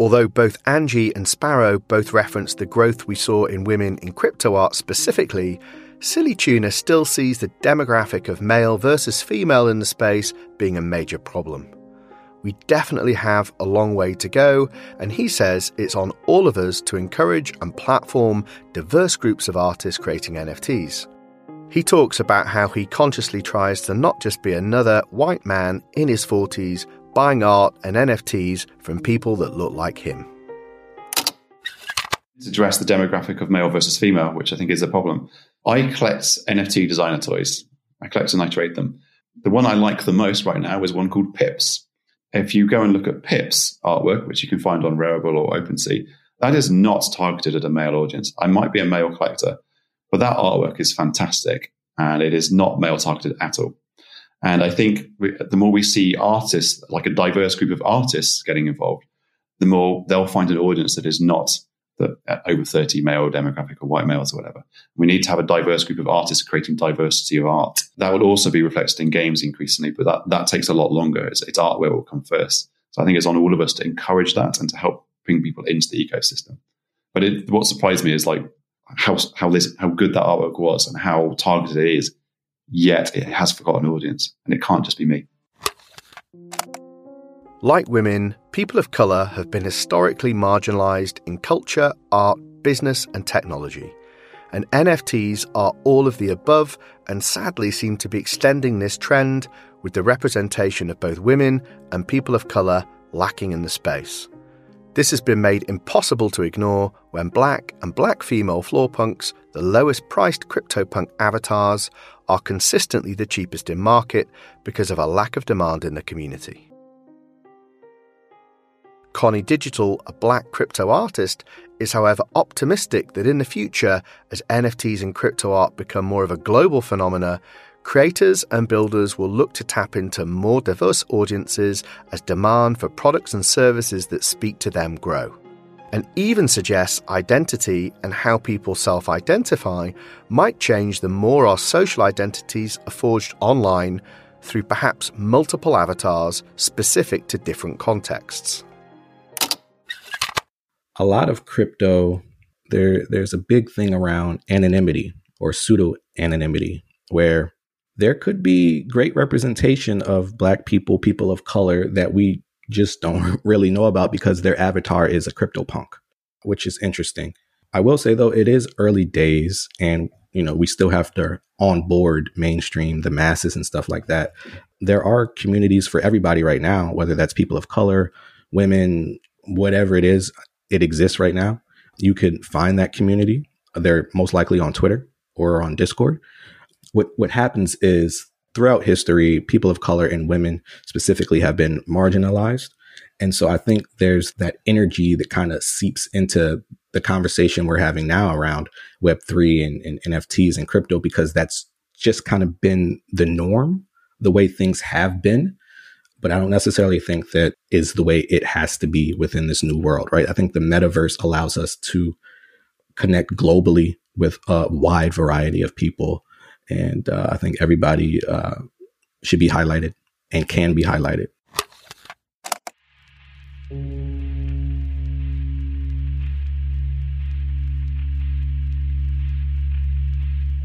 Although both Angie and Sparrow both referenced the growth we saw in women in crypto art specifically, Silly Tuna still sees the demographic of male versus female in the space being a major problem. We definitely have a long way to go, and he says it's on all of us to encourage and platform diverse groups of artists creating NFTs. He talks about how he consciously tries to not just be another white man in his 40s buying art and NFTs from people that look like him. To address the demographic of male versus female, which I think is a problem. I collect NFT designer toys. I collect and I trade them. The one I like the most right now is one called Pips. If you go and look at Pips artwork, which you can find on Rarible or OpenSea, that is not targeted at a male audience. I might be a male collector, but that artwork is fantastic and it is not male targeted at all. And I think we, the more we see artists, like a diverse group of artists getting involved, the more they'll find an audience that is not the uh, over 30 male demographic or white males or whatever. We need to have a diverse group of artists creating diversity of art. That will also be reflected in games increasingly, but that, that takes a lot longer. It's, it's art where it will come first. So I think it's on all of us to encourage that and to help bring people into the ecosystem. But it, what surprised me is like how, how this, how good that artwork was and how targeted it is yet it has forgotten audience, and it can't just be me. Like women, people of colour have been historically marginalised in culture, art, business, and technology. And NFTs are all of the above and sadly seem to be extending this trend with the representation of both women and people of colour lacking in the space. This has been made impossible to ignore when black and black female floor punks, the lowest priced CryptoPunk avatars, are consistently the cheapest in market because of a lack of demand in the community. Connie Digital, a black crypto artist, is however optimistic that in the future, as NFTs and crypto art become more of a global phenomena, creators and builders will look to tap into more diverse audiences as demand for products and services that speak to them grow. And even suggests identity and how people self identify might change the more our social identities are forged online through perhaps multiple avatars specific to different contexts a lot of crypto there there's a big thing around anonymity or pseudo anonymity where there could be great representation of black people people of color that we just don't really know about because their avatar is a crypto punk which is interesting. I will say though it is early days and you know we still have to onboard mainstream the masses and stuff like that. There are communities for everybody right now whether that's people of color women whatever it is it exists right now. You can find that community. They're most likely on Twitter or on Discord. What what happens is throughout history, people of color and women specifically have been marginalized. And so I think there's that energy that kind of seeps into the conversation we're having now around Web3 and, and NFTs and crypto because that's just kind of been the norm, the way things have been but I don't necessarily think that is the way it has to be within this new world, right? I think the metaverse allows us to connect globally with a wide variety of people. And uh, I think everybody uh, should be highlighted and can be highlighted.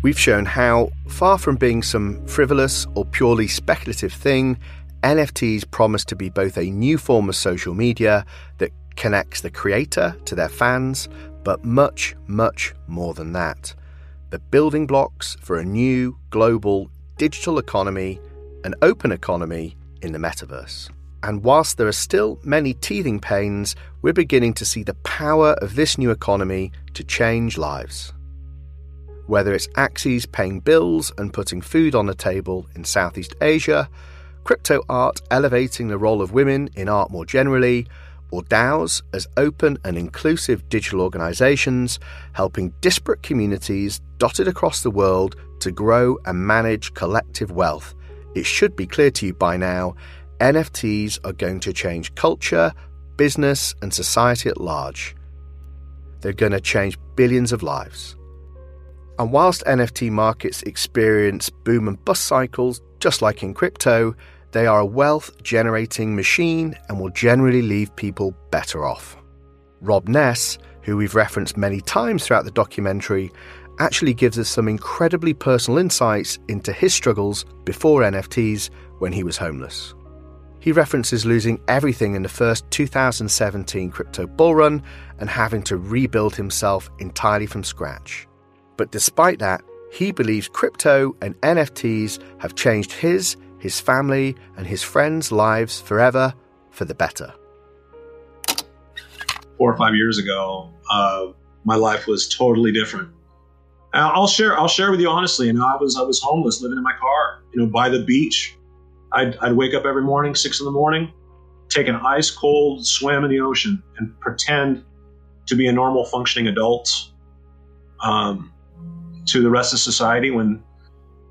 We've shown how, far from being some frivolous or purely speculative thing, NFTs promise to be both a new form of social media that connects the creator to their fans, but much, much more than that. The building blocks for a new, global, digital economy, an open economy in the metaverse. And whilst there are still many teething pains, we're beginning to see the power of this new economy to change lives. Whether it's Axies paying bills and putting food on the table in Southeast Asia, crypto art elevating the role of women in art more generally, or DAOs as open and inclusive digital organizations helping disparate communities dotted across the world to grow and manage collective wealth. It should be clear to you by now NFTs are going to change culture, business, and society at large. They're going to change billions of lives. And whilst NFT markets experience boom and bust cycles, just like in crypto, they are a wealth generating machine and will generally leave people better off. Rob Ness, who we've referenced many times throughout the documentary, actually gives us some incredibly personal insights into his struggles before NFTs when he was homeless. He references losing everything in the first 2017 crypto bull run and having to rebuild himself entirely from scratch. But despite that, he believes crypto and NFTs have changed his, his family, and his friends' lives forever for the better. Four or five years ago, uh, my life was totally different. I'll share. I'll share with you honestly. You know, I was I was homeless, living in my car. You know, by the beach, I'd, I'd wake up every morning, six in the morning, take an ice cold swim in the ocean, and pretend to be a normal functioning adult um, to the rest of society. When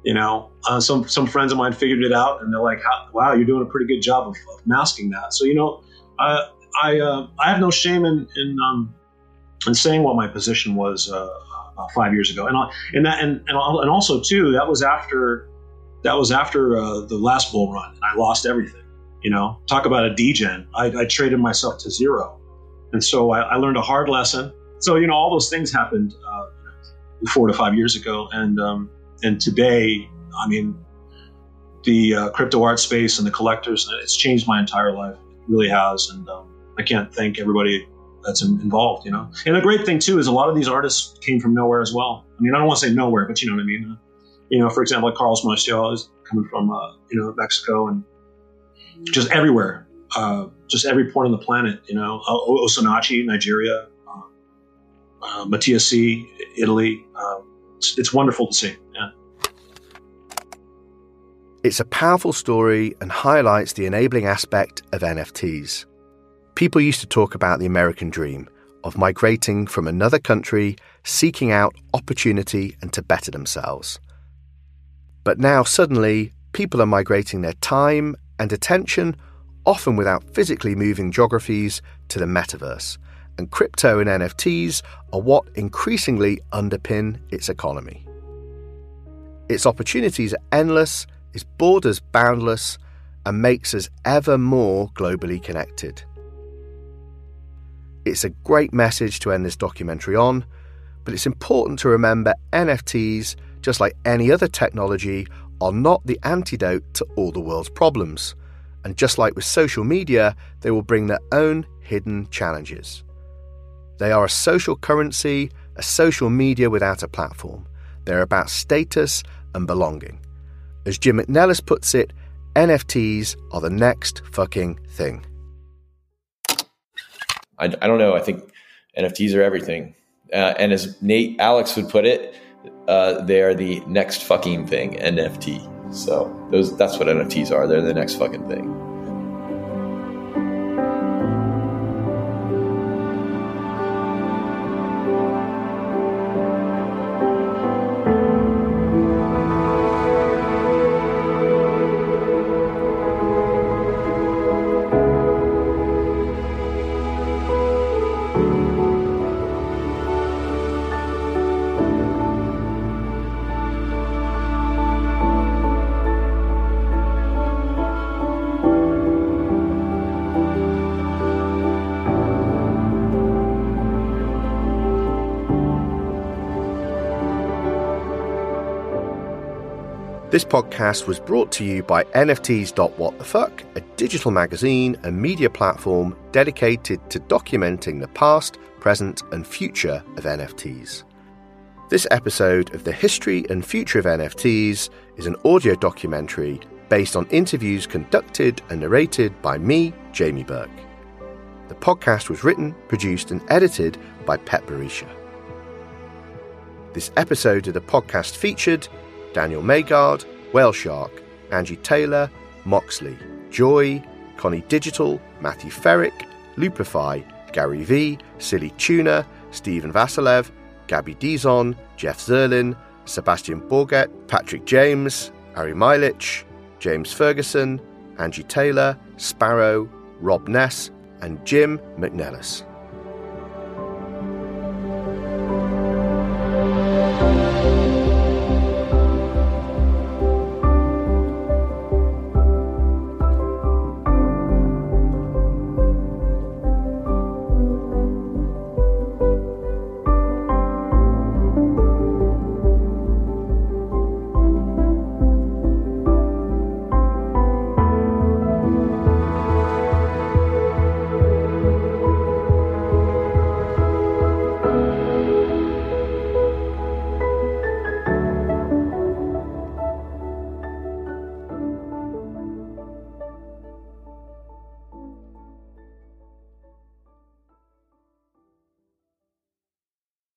you know, uh, some some friends of mine figured it out, and they're like, "Wow, you're doing a pretty good job of, of masking that." So you know, uh, I uh, I have no shame in in um, in saying what my position was uh, uh, five years ago, and and that and and also too that was after that was after uh, the last bull run, and I lost everything. You know, talk about a degen. I, I traded myself to zero, and so I, I, learned a hard lesson. So you know, all those things happened uh, four to five years ago, and um, and today, I mean, the uh, crypto art space and the collectors, it's changed my entire life. It really has, and um, I can't thank everybody that's involved. You know, and the great thing too is a lot of these artists came from nowhere as well. I mean, I don't want to say nowhere, but you know what I mean you know, for example, like Carlos Marcial is coming from, uh, you know, Mexico and just everywhere, uh, just every point on the planet, you know, Osinachi, Nigeria, uh, uh, Matthias C, Italy. Uh, it's, it's wonderful to see. Yeah. It's a powerful story and highlights the enabling aspect of NFTs. People used to talk about the American dream of migrating from another country, seeking out opportunity and to better themselves. But now, suddenly, people are migrating their time and attention, often without physically moving geographies, to the metaverse. And crypto and NFTs are what increasingly underpin its economy. Its opportunities are endless, its borders boundless, and makes us ever more globally connected. It's a great message to end this documentary on, but it's important to remember NFTs just like any other technology, are not the antidote to all the world's problems. And just like with social media, they will bring their own hidden challenges. They are a social currency, a social media without a platform. They're about status and belonging. As Jim McNellis puts it, NFTs are the next fucking thing. I, I don't know. I think NFTs are everything. Uh, and as Nate Alex would put it, uh, they are the next fucking thing, NFT. So those that's what NFTs are. They're the next fucking thing. This podcast was brought to you by NFTs.whatthefuck, a digital magazine and media platform dedicated to documenting the past, present, and future of NFTs. This episode of the History and Future of NFTs is an audio documentary based on interviews conducted and narrated by me, Jamie Burke. The podcast was written, produced, and edited by Pet Barisha. This episode of the podcast featured Daniel Maegaard, Whale Shark, Angie Taylor, Moxley, Joy, Connie Digital, Matthew Ferrick, Lupify, Gary V, Silly Tuna, Stephen Vasilev, Gabby Dizon, Jeff Zirlin, Sebastian Borget, Patrick James, Ari Meilich, James Ferguson, Angie Taylor, Sparrow, Rob Ness, and Jim McNellis.